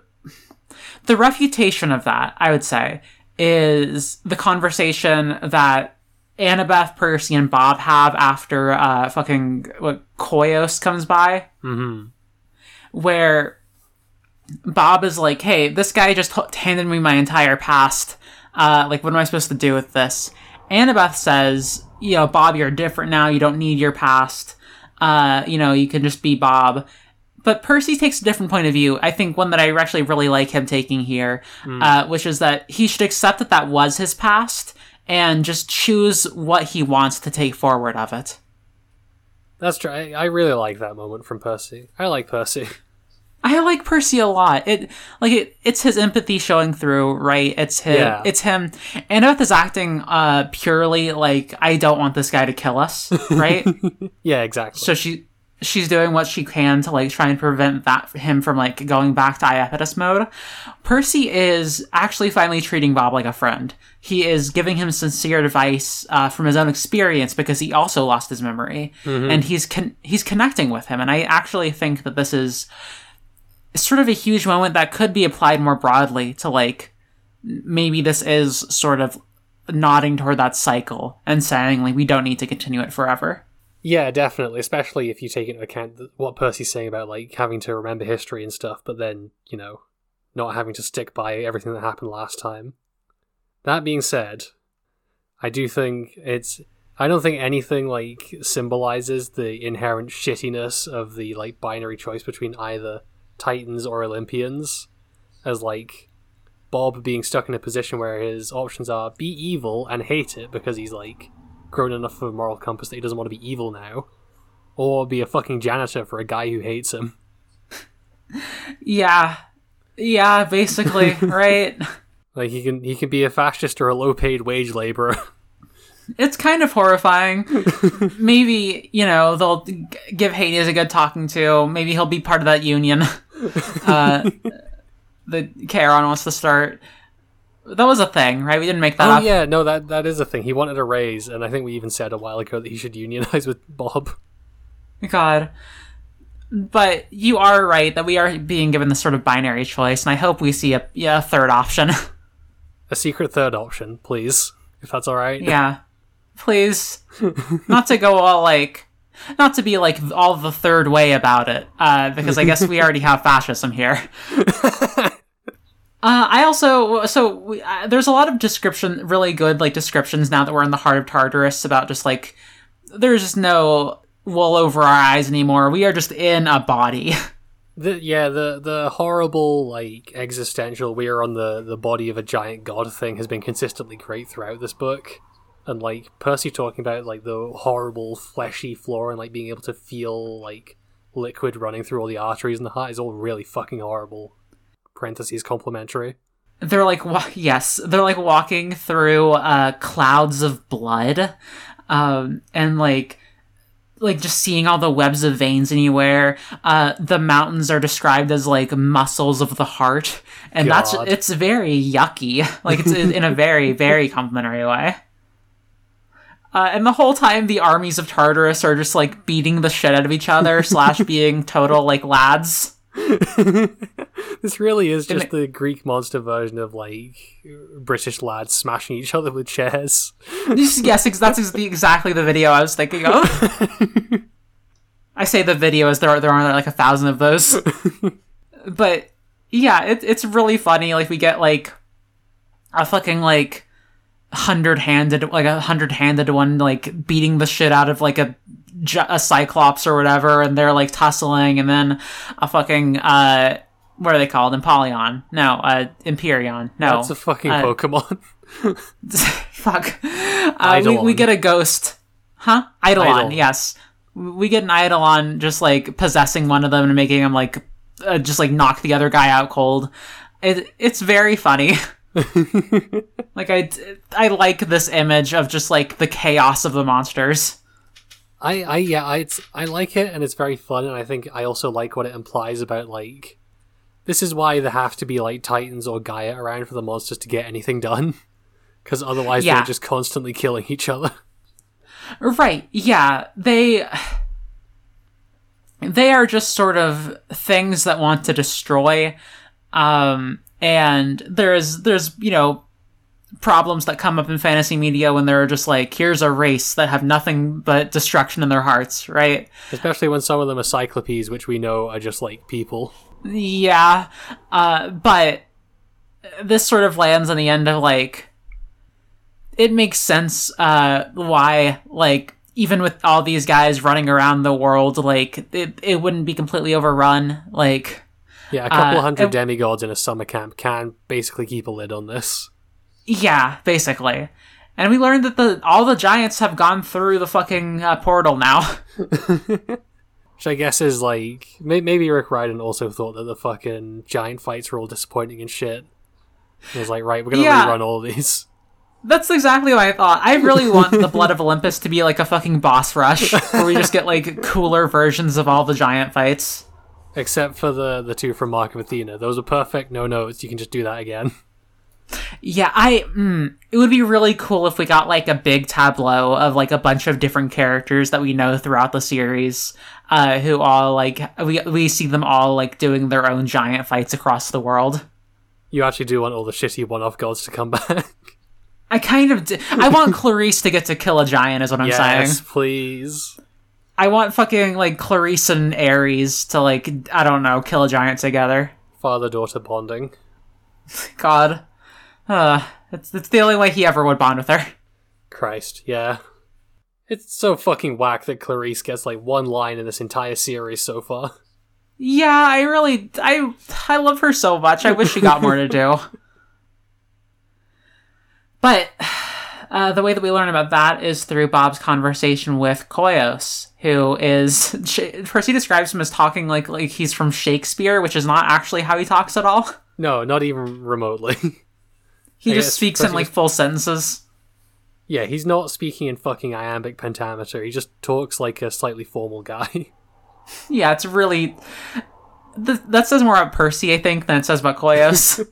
the refutation of that, I would say, is the conversation that Annabeth, Percy, and Bob have after uh fucking what Koios comes by, Mm-hmm. where Bob is like, "Hey, this guy just handed me my entire past. Uh, like, what am I supposed to do with this?" Annabeth says, "You know, Bob, you're different now. You don't need your past. Uh, you know, you can just be Bob." But Percy takes a different point of view. I think one that I actually really like him taking here, uh, which is that he should accept that that was his past and just choose what he wants to take forward of it. That's true. I, I really like that moment from Percy. I like Percy. [laughs] I like Percy a lot. It like it, it's his empathy showing through, right? It's him. Yeah. It's him. Annabeth is acting uh purely like I don't want this guy to kill us, [laughs] right? Yeah, exactly. so she she's doing what she can to like try and prevent that him from like going back to Iapetus mode. Percy is actually finally treating Bob like a friend. He is giving him sincere advice uh, from his own experience because he also lost his memory, and he's con- he's connecting with him. And I actually think that this is sort of a huge moment that could be applied more broadly to like maybe this is sort of nodding toward that cycle and saying like we don't need to continue it forever. Yeah, definitely. Especially if you take into account what Percy's saying about like having to remember history and stuff, but then you know, not having to stick by everything that happened last time. That being said, I do think it's. I don't think anything like symbolizes the inherent shittiness of the like binary choice between either Titans or Olympians, as like Bob being stuck in a position where his options are be evil and hate it because he's like grown enough of a moral compass that he doesn't want to be evil now, or be a fucking janitor for a guy who hates him. [laughs] Yeah. Yeah, basically, [laughs] right? Like he can he can be a fascist or a low paid wage laborer. [laughs] It's kind of horrifying. Maybe, you know, they'll give Hades a good talking to. Maybe he'll be part of that union [laughs] uh, that Charon wants to start. That was a thing, right? We didn't make that oh up. yeah, no that that is a thing. He wanted a raise, and I think we even said a while ago that he should unionize with Bob. God. But you are right that we are being given this sort of binary choice, and I hope we see a, yeah, a third option. [laughs] A secret third option, please, if that's all right. yeah. [laughs] Please. not to go all like. Not to be like all the third way about it, uh, because I guess we already have fascism here. [laughs] Uh, I also so we, uh, there's a lot of description, really good like descriptions now that we're in the heart of Tartarus about just like there's just no wool over our eyes anymore. We are just in a body. [laughs] The, yeah, the the horrible like existential we are on the the body of a giant god thing has been consistently great throughout this book. And like Percy talking about like the horrible fleshy floor and like being able to feel like liquid running through all the arteries in the heart is all really fucking horrible. Parentheses complimentary. they're like wa- yes they're like walking through uh clouds of blood um and like like just seeing all the webs of veins anywhere uh the mountains are described as like muscles of the heart and that's it's very yucky like it's in a very very complimentary way Uh, and the whole time, the armies of Tartarus are just like beating the shit out of each other, [laughs] slash being total like lads. [laughs] This really is just it- the Greek monster version of like British lads smashing each other with chairs. [laughs] yes, that's ex- exactly the video I was thinking of. I say the video as there are there are like a thousand of those, but yeah, it, it's really funny. Like we get like a fucking like hundred handed like a hundred handed one like beating the shit out of like a a cyclops or whatever, and they're like tussling, and then a fucking uh what are they called? Empoleon? No, uh Imperion. No, That's a fucking uh, Pokemon. [laughs] Fuck. Uh, we, we get a ghost. Huh? Eidolon, Eidolon. yes. We get an Eidolon just like possessing one of them and making him like uh, just like knock the other guy out cold. It it's very funny. [laughs] [laughs] like I I like this image of just like the chaos of the monsters. I, I yeah, I it's, I like it and it's very fun and I think I also like what it implies about like this is why there have to be like Titans or Gaia around for the monsters to get anything done. [laughs] Because otherwise Yeah. they're just constantly killing each other. [laughs] Right. Yeah. They they are just sort of things that want to destroy um and there's there's you know problems that come up in fantasy media when they're just like here's a race that have nothing but destruction in their hearts, right? Especially when some of them are Cyclopes, which we know are just like people. Yeah. Uh but this sort of lands on the end of like it makes sense uh why like even with all these guys running around the world like it, it wouldn't be completely overrun like Yeah, a couple Uh, hundred demigods in a summer camp can basically keep a lid on this. yeah basically and we learned that the all the giants have gone through the fucking uh, portal now [laughs] Which I guess is like may- maybe Rick Riordan also thought that the fucking giant fights were all disappointing and shit. He was like, right, we're gonna Yeah. rerun all these. [laughs] that's exactly what i thought i really want the blood of olympus to be like a fucking boss rush where we just get like cooler versions of all the giant fights Except for the the two from Mark of Athena. Those are perfect no notes. You can just do that again. [laughs] Yeah, I. Mm, it would be really cool if we got like a big tableau of like a bunch of different characters that we know throughout the series, uh, who all like we we see them all like doing their own giant fights across the world. You actually do want all the shitty one-off gods to come [laughs] back. I kind of. I want [laughs] Clarisse to get to kill a giant. Is what I'm yes, saying. please. I want fucking like Clarisse and Ares to like I don't know kill a giant together. Father-daughter bonding. [laughs] God, uh, it's it's the only way he ever would bond with her. Christ, yeah. It's so fucking whack that Clarisse gets like one line in this entire series so far. Yeah, I really I I love her so much. I wish she got more to do. [laughs] But uh, the way that we learn about that is through Bob's conversation with Koios, who is [laughs] he describes him as talking like like he's from Shakespeare, which is not actually how he talks at all. [laughs] No, not even remotely. [laughs] He I just speaks in like full sentences. yeah, he's not speaking in fucking iambic pentameter. He just talks like a slightly formal guy. Yeah, it's really th- that says more about Percy, I think, than it says about Koios.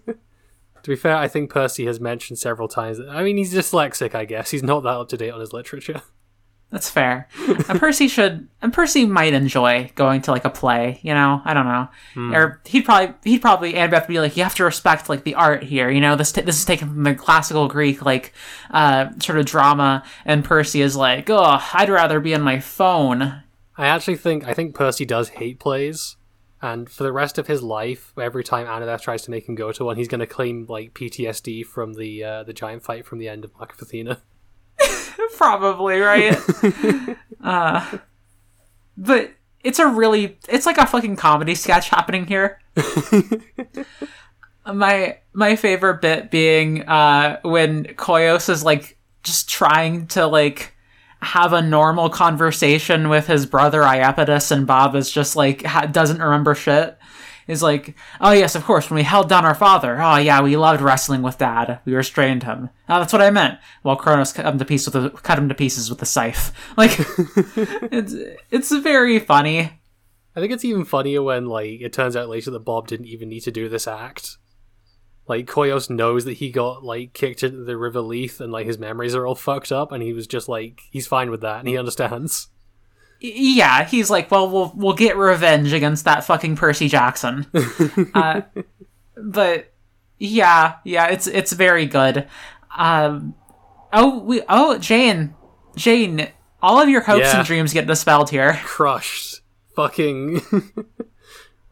To be fair, I think Percy has mentioned several times. That, I mean, he's dyslexic, I guess. He's not that up to date on his literature. [laughs] That's fair. And Percy should, and Percy might enjoy going to like a play. You know, I don't know. Or he'd probably, he'd probably, and have to be like, you have to respect like the art here. You know, this t- this is taken from the classical Greek like uh sort of drama. And Percy is like, oh, I'd rather be on my phone. I actually think I think Percy does hate plays, and for the rest of his life, every time Annabeth tries to make him go to one, he's going to claim like PTSD from the uh, the giant fight from the end of Mark of Athena. Probably right. [laughs] uh, but it's a really, it's like a fucking comedy sketch happening here. [laughs] my my favorite bit being uh when Koios is like just trying to like have a normal conversation with his brother Iapetus and Bob is just like ha- doesn't remember shit. Is like, oh yes, of course. When we held down our father, oh yeah, we loved wrestling with Dad. We restrained him. Oh, that's what I meant. Well, Kronos cut him to pieces with a, cut him to pieces with a scythe. [laughs] Like, [laughs] it's it's very funny. I think it's even funnier when like it turns out later that Bob didn't even need to do this act. Like Koios knows that he got like kicked into the river Lethe and like his memories are all fucked up and he was just like he's fine with that and he understands. Yeah, he's like, well, we'll we'll get revenge against that fucking Percy Jackson. [laughs] uh, but yeah, yeah, it's it's very good. Um, oh, we oh Jane, Jane, all of your hopes Yeah. and dreams get dispelled here. Crushed. Fucking [laughs]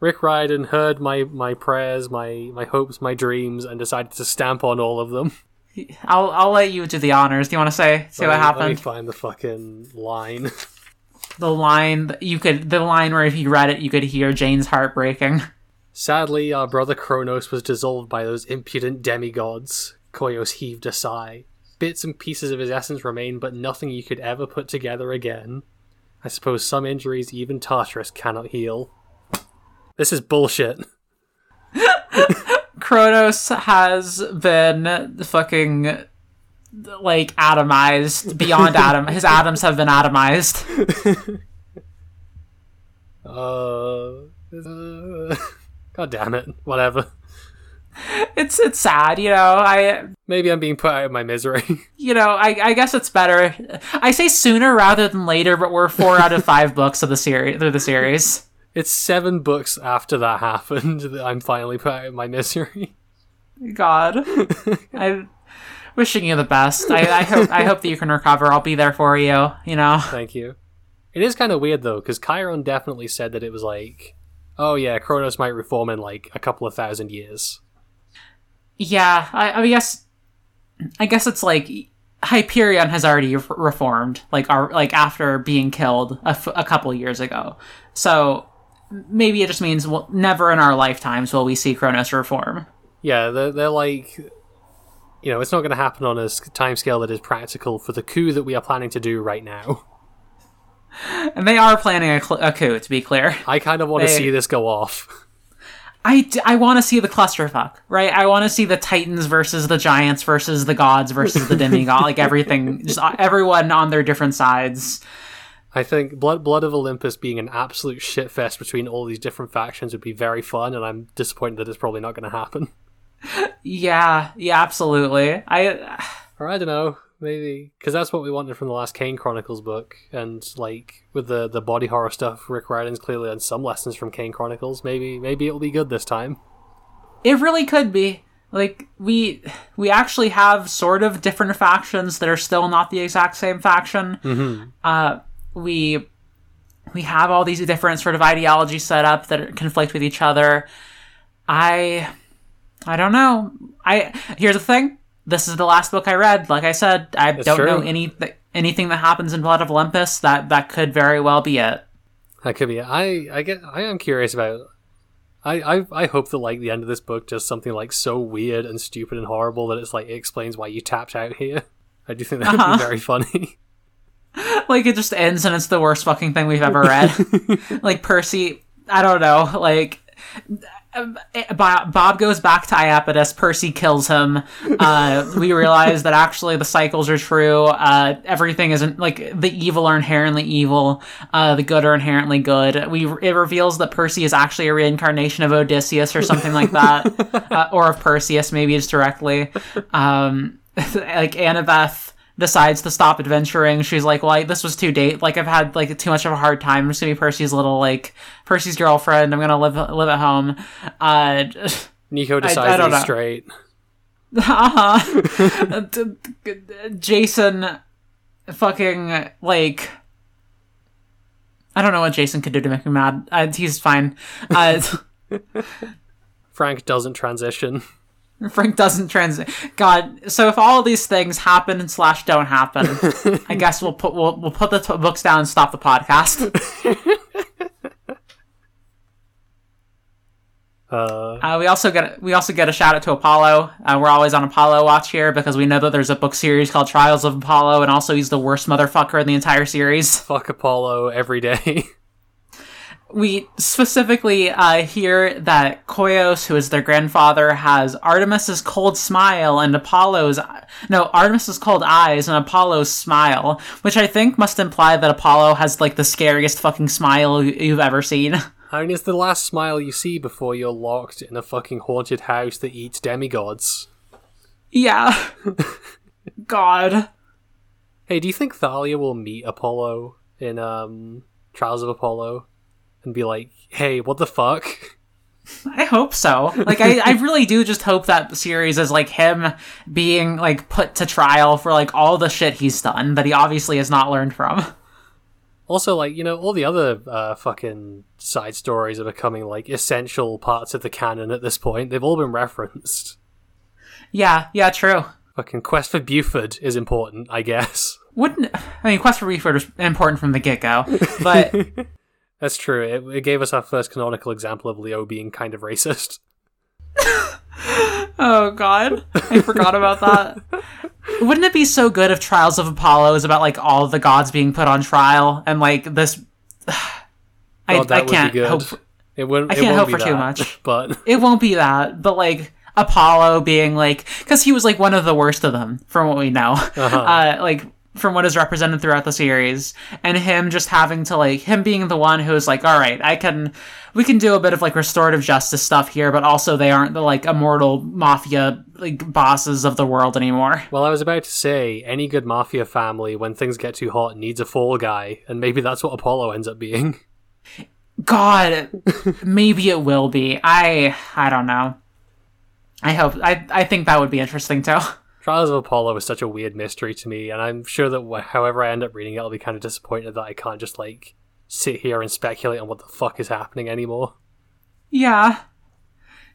Rick Riordan heard my my prayers, my my hopes, my dreams and decided to stamp on all of them. [laughs] I'll I'll let you do the honors. Do you want to say what Let me- Let me find the fucking line. [laughs] The line you could the line where if you read it you could hear Jane's heart breaking. [laughs] Sadly, our brother Kronos was dissolved by those impudent demigods. Koyos heaved a sigh. Bits and pieces of his essence remain, but nothing you could ever put together again. I suppose some injuries even Tartarus cannot heal. This is bullshit. [laughs] Kronos has been fucking like atomized beyond [laughs] atom. His atoms have been atomized. Uh, [laughs] uh, God damn it. Whatever. It's it's sad, you know. I Maybe I'm being put out of my misery. you know I I guess it's better. I say sooner rather than later, but we're four out of five books of the series through the series. It's seven books after that happened [laughs] that I'm finally put out of my misery. God, I'm wishing you the best. I, I hope I hope that you can recover. I'll be there for you. You know. Thank you. It is kind of weird though, because Chiron definitely said that it was like, oh yeah, Kronos might reform in like a couple of thousand years. Yeah, I, I guess I guess it's like Hyperion has already re- reformed, like our like after being killed a, f- a couple years ago. So maybe it just means well, never in our lifetimes will we see Kronos reform. Yeah, they're, they're like, you know, it's not going to happen on a timescale that is practical for the coup that we are planning to do right now. [laughs] And they are planning a, cl- a coup, to be clear. I kind of want to They- see this go off. [laughs] I, d- I want to see the clusterfuck, right? I want to see the Titans versus the Giants versus the gods versus the [laughs] demigod, like everything, just uh, everyone on their different sides. I think Blood Blood of Olympus being an absolute shitfest between all these different factions would be very fun, and I'm disappointed that it's probably not going to happen. [laughs] Yeah, yeah, absolutely. I Or I don't know, maybe because that's what we wanted from the last Kane Chronicles book, and like with the the body horror stuff, Rick Riordan's clearly learned some lessons from Kane Chronicles. Maybe maybe it'll be good this time. It really could be. Like we we actually have sort of different factions that are still not the exact same faction. Mm-hmm. Uh, we we have all these different sort of ideologies set up that conflict with each other. I I don't know. I here's the thing. This is the last book I read. Like I said, I don't true. know any anything that happens in Blood of Olympus. That that could very well be it. That could be. it. I I get. I am curious about. I, I I hope that like the end of this book does something like so weird and stupid and horrible that it's like it explains why you tapped out here. I do think that would Uh-huh. be very funny. [laughs] [laughs] like it just ends and it's the worst fucking thing we've ever read. [laughs] like Percy, I don't know, like um, Bob Bob goes back to Iapetus. Percy kills him. Uh, [laughs] we realize that actually the cycles are true. Uh, everything isn't like the evil are inherently evil. Uh, the good are inherently good. We it reveals that Percy is actually a reincarnation of Odysseus or something like that, uh, or of Perseus, maybe just directly. Um, like Annabeth decides to stop adventuring. She's like, "Well, I, this was too date. Like, I've had like too much of a hard time. I'm just gonna be Percy's little like Percy's girlfriend. I'm gonna live live at home." Uh, [laughs] Nico I decides don't he's know. straight. uh-huh. [laughs] Jason, fucking like. I don't know what Jason could do to make me mad. Uh, he's fine. Uh, [laughs] Frank doesn't transition. [laughs] Frank doesn't transit. God, so if all these things happen and slash don't happen, [laughs] I guess we'll put we'll, we'll put the t- books down and stop the podcast. [laughs] Uh, Uh, we also get we also get a shout out to Apollo. Uh, we're always on Apollo watch here because we know that there's a book series called Trials of Apollo, and also he's the worst motherfucker in the entire series. fuck Apollo every day. We specifically uh, hear that Koios, who is their grandfather, has Artemis's cold smile and Apollo's no Artemis's cold eyes and Apollo's smile, which I think must imply that Apollo has like the scariest fucking smile you- you've ever seen. [laughs] I mean, it's the last smile you see before you're locked in a fucking haunted house that eats demigods. Yeah. [laughs] God. Hey, do you think Thalia will meet Apollo in um Trials of Apollo and be like, "Hey, what the fuck?" I hope so. Like, I, I really do just hope that the series is like him being like put to trial for like all the shit he's done that he obviously has not learned from. Also, like you know, all the other uh, fucking side stories are becoming like essential parts of the canon at this point. They've all been referenced. Yeah, yeah, true. Fucking Quest for Buford is important, I guess. Wouldn't I mean Quest for Buford was important from the get go, but [laughs] That's true. It, it gave us our first canonical example of Leo being kind of racist. [laughs] oh god, I forgot about that. Wouldn't it be so good if Trials of Apollo is about like all the gods being put on trial and like this? [sighs] I, God, that I would be can't good. hope. It wouldn't. I can't hope for too much. [laughs] but [laughs] it won't be that, but like Apollo being like, because he was like one of the worst of them, from what we know, Uh-huh. uh, like from what is represented throughout the series, and him just having to like him being the one who's like, all right, I can, we can do a bit of like restorative justice stuff here, but also they aren't the like immortal mafia like bosses of the world anymore. well, I was about to say any good mafia family, when things get too hot, needs a fall guy, and maybe that's what Apollo ends up being. God, maybe it will be. I I don't know. I hope. I I think that would be interesting too. Trials of Apollo is such a weird mystery to me, and I'm sure that however I end up reading it, I'll be kind of disappointed that I can't just like sit here and speculate on what the fuck is happening anymore. Yeah.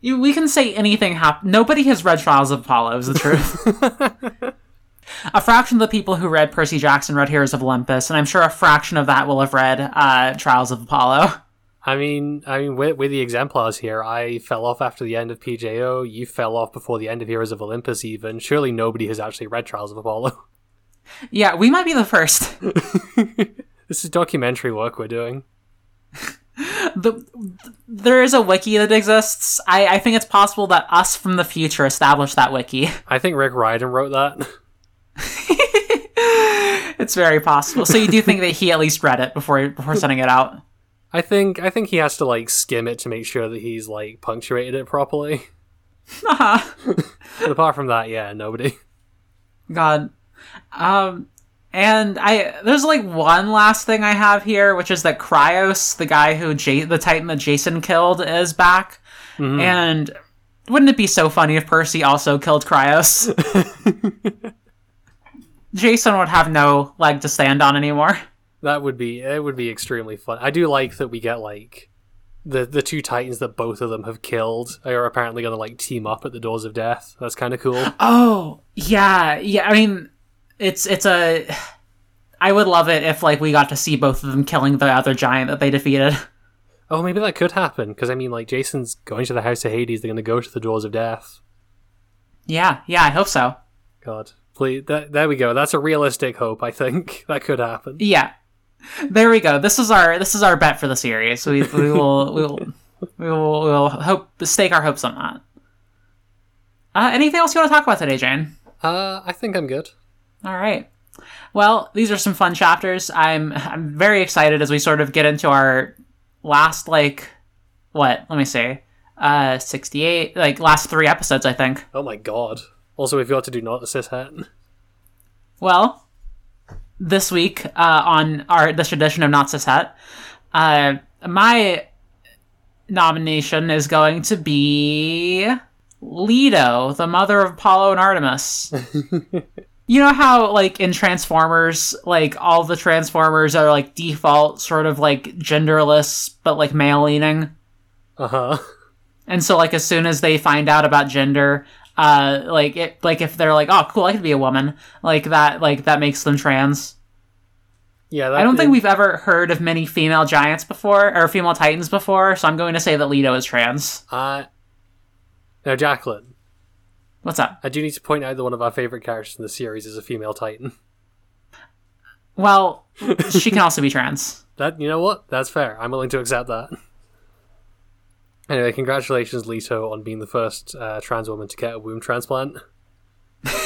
You, we can say anything hap- Nobody has read Trials of Apollo, is the truth. [laughs] [laughs] a fraction of the people who read Percy Jackson read Heroes of Olympus, and I'm sure a fraction of that will have read uh, Trials of Apollo. I mean, I mean, we're, we're the exemplars here. I fell off after the end of PJO. You fell off before the end of Heroes of Olympus. Even surely nobody has actually read Trials of Apollo. [laughs] Yeah, we might be the first. [laughs] [laughs] this is documentary work we're doing. the, there is a wiki that exists. I, I think it's possible that us from the future established that wiki. I think Rick Riordan wrote that. It's very possible. So you do think that he at least read it before before sending it out? I think I think he has to like skim it to make sure that he's like punctuated it properly. [laughs] [laughs] But apart from that, yeah, nobody. God. Um and I there's like one last thing I have here, which is that Krios, the guy who J- the Titan that Jason killed, is back. And wouldn't it be so funny if Percy also killed Krios? [laughs] Jason would have no leg to stand on anymore. That would be it. Would be extremely fun. I do like that we get like the the two titans that both of them have killed are apparently going to like team up at the doors of death. That's kind of cool. [gasps] Oh, yeah, yeah. I mean, it's it's a. I would love it if like we got to see both of them killing the other giant that they defeated. [laughs] Oh, maybe that could happen because I mean, like Jason's going to the house of Hades. They're going to go to the doors of death. Yeah, yeah. I hope so. God, please. That, there we go. That's a realistic hope. I think [laughs] that could happen. Yeah, there we go. This is our this is our bet for the series. We we [laughs] will we will we will we will hope stake our hopes on that. Uh, anything else you want to talk about today, Jane? Uh, I think I'm good. All right. Well, these are some fun chapters. I'm I'm very excited as we sort of get into our last like what? Let me see. Uh 68 like last 3 episodes, I think. Oh my god. Also, we've got to do not assist hat. Well, this week uh on our this edition of Not Cishet, uh my nomination is going to be Leto, the mother of Apollo and Artemis. [laughs] you know how like in Transformers, like all the Transformers are like default sort of like genderless but like male leaning? Uh huh. And so like as soon as they find out about gender, uh like it like if they're like, Oh cool, I could be a woman, like that like that makes them trans. Yeah. That, I don't think we've ever heard of many female giants before or female titans before, so I'm going to say that Leto is trans. Uh, now, Jacqueline, What's up? I do need to point out that one of our favorite characters in the series is a female Titan. Well, [laughs] she can also be trans. That you know what? That's fair. I'm willing to accept that. Anyway, congratulations, Leto, on being the first uh, trans woman to get a womb transplant. [laughs]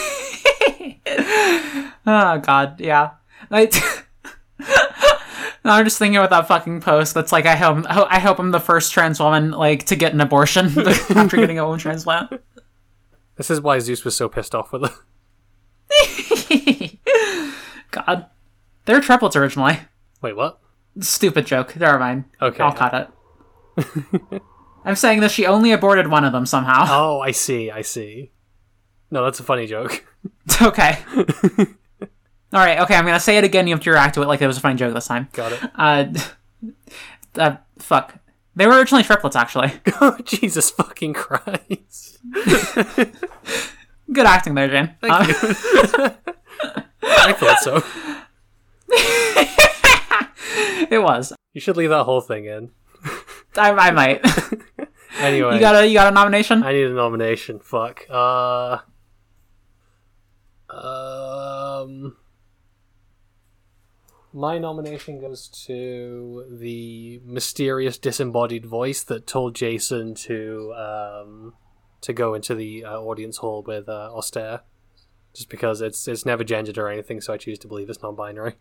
Oh god, yeah. Like [laughs] I'm just thinking about that fucking post. That's like, I hope, I hope I'm the first trans woman like to get an abortion [laughs] after getting a womb transplant. This is why Zeus was so pissed off with it. God, they're triplets originally. Wait, what? Stupid joke. Never mind. Okay. I'll cut it. I'm saying that she only aborted one of them somehow. [laughs] Oh, I see, I see. No, that's a funny joke. It's [laughs] okay. [laughs] All right. Okay. I'm gonna say it again. You have to react to it like it was a funny joke this time. Got it. Uh, uh fuck. They were originally triplets, actually. oh, Jesus fucking Christ. Good acting there, Jane. Uh, I thought so. it was. You should leave that whole thing in. I, I might. Anyway, you got a you got a nomination? I need a nomination. Fuck. Uh. Um. My nomination goes to the mysterious disembodied voice that told Jason to um to go into the uh, audience hall with uh, Auster, just because it's it's never gendered or anything, so I choose to believe it's non-binary.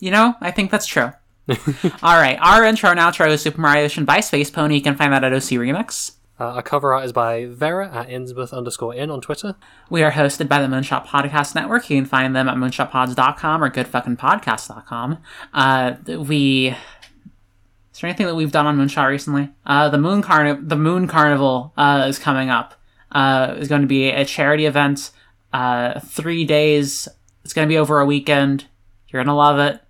You know, I think that's true. [laughs] All right, our intro and outro is Super Mariocean by spacepony. You can find that at OC Remix. Uh, our cover art is by Vera at Innsmouth underscore in on Twitter. We are hosted by the Moonshot Podcast Network. You can find them at moonshotpods.com or goodfuckingpodcast.com. Uh, we. Is there anything that we've done on Moonshot recently? Uh, the Moon Carni- the Moon Carnival uh, is coming up. Uh, is going to be a charity event. Uh, three days. It's going to be over a weekend. You're going to love it.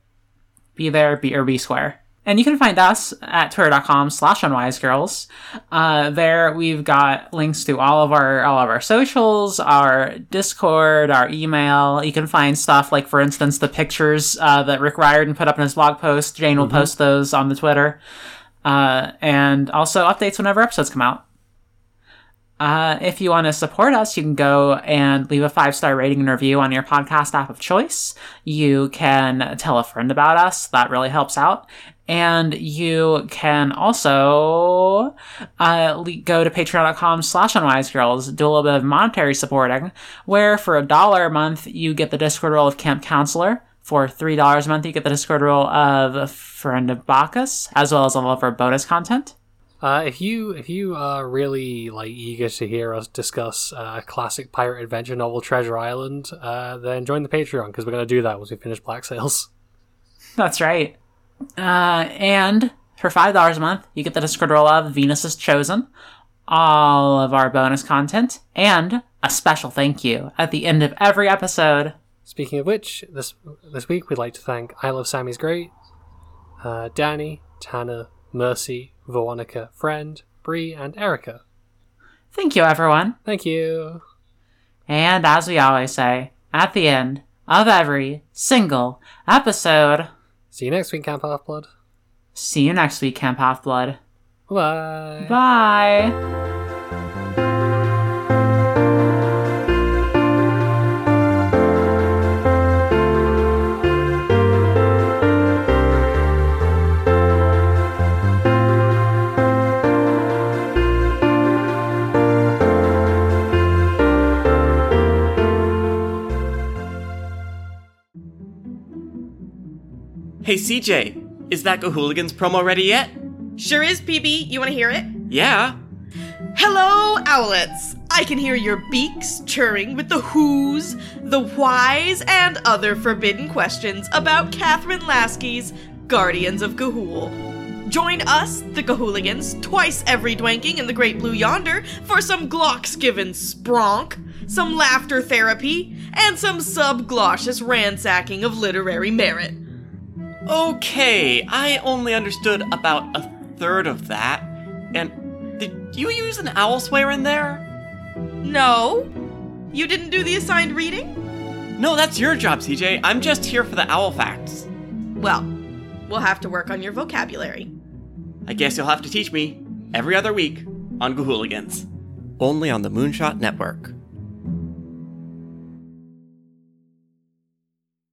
Be there, be or be square. And you can find us at twitter.com slash unwisegirls. Uh, there we've got links to all of our all of our socials, our Discord, our email. You can find stuff like, for instance, the pictures uh, that Rick Riordan put up in his blog post. Jane will post those on the Twitter. Uh, and also updates whenever episodes come out. Uh, if you want to support us, you can go and leave a five star rating and review on your podcast app of choice. You can tell a friend about us. That really helps out. And you can also uh, le- go to patreon.com slash unwisegirls, do a little bit of monetary supporting, where for a dollar a month, you get the Discord role of Camp Counselor. For $3 a month, you get the Discord role of Friend of Bacchus, as well as all of our bonus content. Uh, if you if you are really like eager to hear us discuss uh, a classic pirate adventure novel, Treasure Island, uh, then join the Patreon because we're going to do that once we finish Black Sails. [laughs] That's right. Uh, and for five dollars a month, you get the Discord of Venus is Chosen, all of our bonus content, and a special thank you at the end of every episode. Speaking of which, this this week we'd like to thank I Love Sammy's Great, uh, Danny, Tanner, Mercy, Veronica, Friend, Bree, and Erica. Thank you, everyone. Thank you. And as we always say, at the end of every single episode, See you next week, Camp Half Blood. see you next week, Camp Half Blood. Bye. Bye. CJ, is that Hooligans promo ready yet? Sure is, PB. You want to hear it? Yeah. Hello, owlets! I can hear your beaks churring with the who's, the whys, and other forbidden questions about Kathryn Lasky's Guardians of Ga'Hoole. Join us, the Gahooligans, twice every dwanking in the Great Blue Yonder for some Glocks given spronk, some laughter therapy, and some subglossus ransacking of literary merit. Okay, I only understood about a third of that. And did you use an owl swear in there? No? You didn't do the assigned reading? No, that's your job, CJ. I'm just here for the owl facts. Well, we'll have to work on your vocabulary. I guess you'll have to teach me every other week on Gahooligans. Only on the Moonshot Network.